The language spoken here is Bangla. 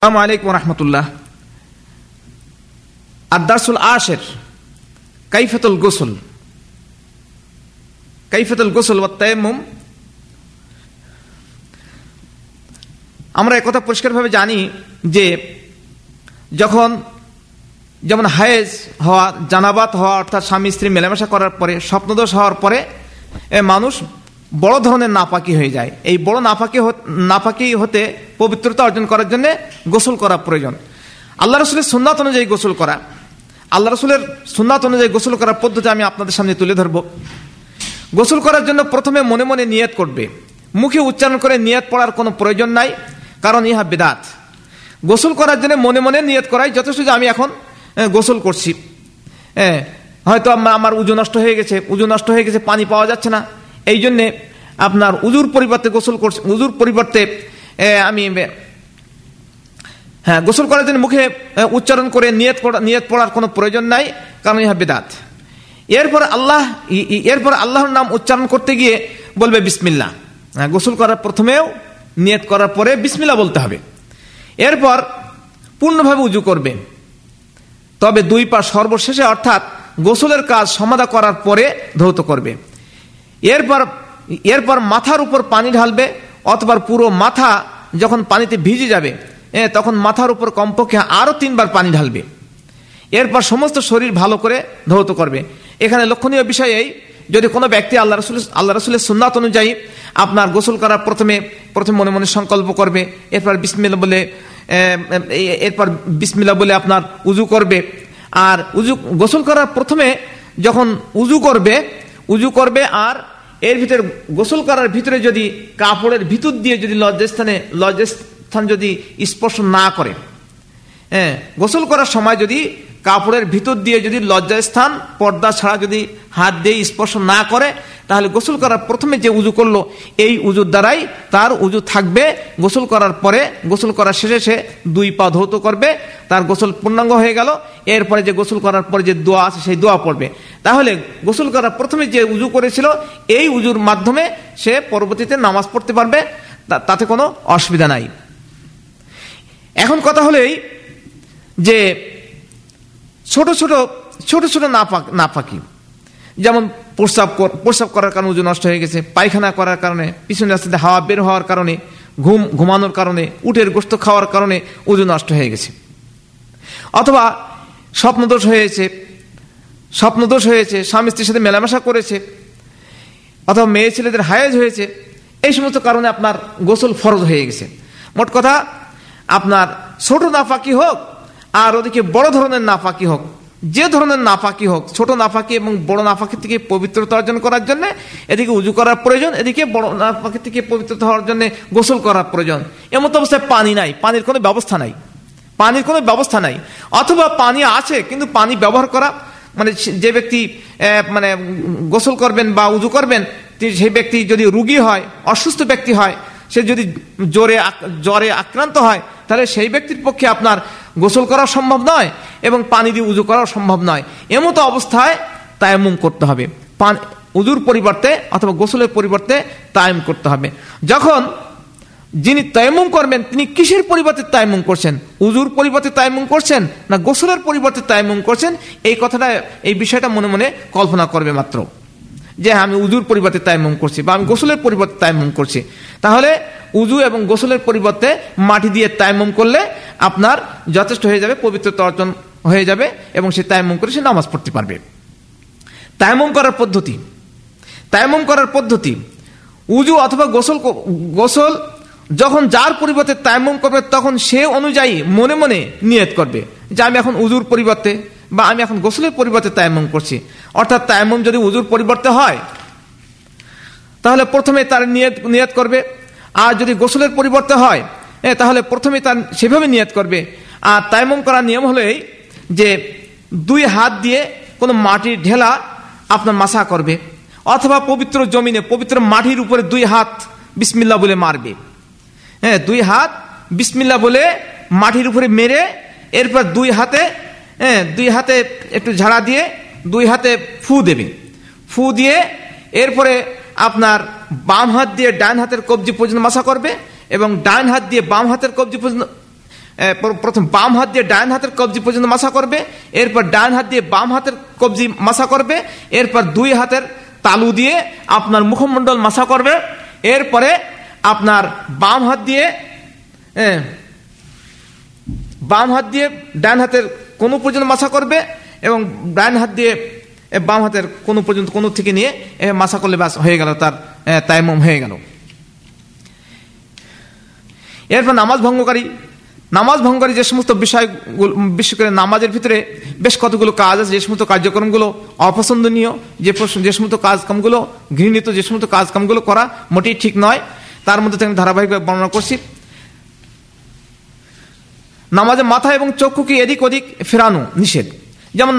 আসসালামু আলাইকুম রহমতুল্লাহ। আদারসুল আশের, কাইফাতুল গোসল। কাইফাতুল গোসল বা আমরা একথা পরিষ্কারভাবে জানি যে যখন, যেমন হায়েজ হওয়া, জানাবাত হওয়া, অর্থাৎ স্বামী, স্ত্রী মেলামেশা করার পরে, স্বপ্নদোষ হওয়ার পরে মানুষ বড় ধরনের নাপাকি হয়ে যায়। এই বড় নাপাকি নাপাকি হতে পবিত্রতা অর্জন করার জন্য গোসল করা প্রয়োজন। আল্লাহ রসুলের সুন্নাত অনুযায়ী গোসল করা। আল্লাহ রসুলের সুন্নাত অনুযায়ী গোসল করার পদ্ধতি আমি আপনাদের সামনে তুলে ধরব। গোসল করার জন্য প্রথমে মনে মনে নিয়ত করবে। মুখে উচ্চারণ করে নিয়ত পড়ার কোনো প্রয়োজন নাই, কারণ ইহা বেদাত। গোসল করার জন্য মনে মনে নিয়ত করাই যথেষ্ট যে আমি এখন গোসল করছি। হ্যাঁ হয়তো আমার উজু নষ্ট হয়ে গেছে, উজু নষ্ট হয়ে গেছে, পানি পাওয়া যাচ্ছে না। এই জন্যে আপনার উজুর পরিবর্তে গোসল করছে, উজুর পরিবর্তে আমি হ্যাঁ গোসল করার জন্য মুখে উচ্চারণ করে নিয়ত নিয়ত পড়ার কোনো প্রয়োজন নাই, কারণ ইহা বেদাত। এরপর আল্লাহ এরপর আল্লাহর নাম উচ্চারণ করতে গিয়ে বলবে বিসমিল্লা গোসল করার প্রথমেও, নিয়ত করার পরে বিসমিল্লা বলতে হবে। এরপর পূর্ণভাবে উজু করবে। তবে দুই পা সর্বশেষে অর্থাৎ গোসলের কাজ সমাধা করার পরে ধৌত করবে। এরপর এরপর মাথার উপর পানি ঢালবে, অথবা পুরো মাথা যখন পানিতে ভিজে যাবে তখন মাথার উপর কমপক্ষে আরও তিনবার পানি ঢালবে। এরপর সমস্ত শরীর ভালো করে ধৌত করবে। এখানে লক্ষণীয় বিষয় এই, যদি কোনো ব্যক্তি আল্লাহ রসুল আল্লাহ রসুলের সুন্নাত অনুযায়ী আপনার গোসল করার প্রথমে প্রথমে মনে মনে সংকল্প করবে, এরপর বিসমিল্লা বলে এরপর বিসমিল্লা বলে আপনার উজু করবে। আর উজু গোসল করার প্রথমে যখন উজু করবে উজু করবে আর এর ভিতরে গোসল করার ভিতরে যদি কাপড়ের ভিতর দিয়ে যদি লজ্জাস্থানে, লজ্জাস্থান যদি স্পর্শ না করে হ্যাঁ গোসল করার সময় যদি কাপড়ের ভিতর দিয়ে যদি লজ্জাস্থান, পর্দা ছাড়া যদি হাত দিয়ে স্পর্শ না করে তাহলে গোসল করার প্রথমে যে উজু করল, এই উজুর দ্বারাই তার উজু থাকবে। গোসল করার পরে, গোসল করার শেষে সে দুই পা ধৌত করবে, তার গোসল পূর্ণাঙ্গ হয়ে গেল। এরপরে যে গোসল করার পরে যে দোয়া আছে, সেই দোয়া পড়বে। তাহলে গোসল করার প্রথমে যে উজু করেছিল, এই উজুর মাধ্যমে সে পরবর্তীতে নামাজ পড়তে পারবে। তাতে কোনো অসুবিধা নাই। এখন কথা হলো এই যে ছোট ছোট ছোট ছোট নাপাকি। যেমন প্রস্রাব প্রস্রাব করার কারণে উজু নষ্ট হয়ে গেছে, পায়খানা করার কারণে, পিছনে রাস্তাতে হাওয়া বের হওয়ার কারণে, ঘুম ঘুমানোর কারণে, উটের গোস্ত খাওয়ার কারণে উজু নষ্ট হয়ে গেছে। অথবা স্বপ্নদোষ হয়েছে স্বপ্নদোষ হয়েছে, স্বামী স্ত্রীর সাথে মেলামেশা করেছে, অথবা মেয়ে ছেলেদের হায়েজ হয়েছে, এই সমস্ত কারণে আপনার গোসল ফরজ হয়ে গেছে। মোট কথা, আপনার ছোট নাফাকি হোক, আর ওদিকে বড় ধরনের নাফাকি হোক যে ধরনের নাফাকি হোক, ছোট নাফাকি এবং বড় নাফাকি থেকে পবিত্রতা অর্জন করার জন্য, এদিকে উজু করার প্রয়োজন, এদিকে বড় নাফাকি থেকে পবিত্রতা হওয়ার জন্য গোসল করার প্রয়োজন। এমত অবস্থায় পানি নাই, পানির কোনো ব্যবস্থা নাই। পানির কোনো ব্যবস্থা নাই। অথবা পানি আছে, কিন্তু পানি ব্যবহার করা মানে যে ব্যক্তি মানে গোসল করবেন বা উজু করবেন সেই ব্যক্তি যদি রুগী হয়, অসুস্থ ব্যক্তি হয়, সে যদি জোরে জ্বরে আক্রান্ত হয়, তাহলে সেই ব্যক্তির পক্ষে আপনার গোসল করা সম্ভব নয় এবং পানি দিয়ে উজু করাও সম্ভব নয়। এমতো অবস্থায় তায়ামুম করতে হবে। পান, উজুর পরিবর্তে অথবা গোসলের পরিবর্তে তায়াম করতে হবে। যখন যিনি তায়ামুম করবেন, তিনি কিসের পরিবর্তে তায়ামুম করছেন? উজুর পরিবর্তে তায়ামুম করছেন না গোসলের পরিবর্তে তায়ামুম করছেন? এই কথাটা, এই বিষয়টা মনে মনে কল্পনা করবে মাত্র। যে আমি উজুর পরিবর্তে তায়ামুম করছি বা আমি গোসলের পরিবর্তে তায়ামুম করছি। তাহলে উজু এবং গোসলের পরিবর্তে মাটি দিয়ে তায়ামুম করলে আপনার যথেষ্ট হয়ে যাবে, পবিত্রতা অর্জন হয়ে যাবে এবং সে তায়ামুম করে সে নামাজ পড়তে পারবে। তায়ামুম করার পদ্ধতি। তায়ামুম করার পদ্ধতি, উজু অথবা গোসল গোসল যখন যার পরিবর্তে তায়ামুম করবে তখন সে অনুযায়ী মনে মনে নিয়ত করবে যে আমি এখন উজুর পরিবর্তে বা আমি এখন গোসলের পরিবর্তে তায়ামুম করছি। অর্থাৎ তায়ামুম যদি উজুর পরিবর্তে হয়, তাহলে প্রথমে তার নিয়ত নিয়ত করবে। আর যদি গোসলের পরিবর্তে হয় তাহলে প্রথমে তার সেভাবে নিয়াত করবে। আর তায়ামুম করার নিয়ম হলো এই যে, দুই হাত দিয়ে কোনো মাটির ঢেলা আপনার মাসা করবে, অথবা পবিত্র জমিনে পবিত্র মাটির উপরে দুই হাত বিসমিল্লা বলে মারবে। হ্যাঁ দুই হাত বিসমিল্লা বলে মাটির উপরে মেরে, এরপর দুই হাতে হ্যাঁ দুই হাতে একটু ঝাড়া দিয়ে দুই হাতে ফু দেবে। ফু দিয়ে এরপরে আপনার বাম হাত দিয়ে ডান হাতের কবজি পর্যন্ত মাসা করবে এবং ডান হাত দিয়ে বাম হাতের কবজি পর্যন্ত প্রথম বাম হাত দিয়ে ডান হাতের কবজি পর্যন্ত মাসা করবে, এরপর ডান হাত দিয়ে বাম হাতের কবজি মাসা করবে, এরপর দুই হাতের তালু দিয়ে আপনার মুখমণ্ডল মাসা করবে, এরপরে আপনার বাম হাত দিয়ে বাম হাত দিয়ে ডান হাতের কোনো পর্যন্ত মাসা করবে এবং ডান হাত দিয়ে বাম হাতের কোনো পর্যন্ত কোনো থেকে নিয়ে মাসা করলে বাস হয়ে গেল, তার তাইমম হয়ে গেল। এরপর নামাজ ভঙ্গকারী নামাজ ভঙ্গকারী যে সমস্ত বিষয়গুলো বিশেষ করে নামাজের ভিতরে বেশ কতগুলো কাজ আছে, যে সমস্ত কার্যক্রমগুলো অপছন্দনীয়, যে যে সমস্ত কাজকামগুলো, ঘৃণিত যে সমস্ত কাজকামগুলো করা মোটেই ঠিক নয়। তার মধ্যে আমি ধারাবাহিকভাবে বর্ণনা করছি। নামাজে মাথা এবং চক্ষুকে এদিক ওদিক ফেরানো নিষেধ। যেমন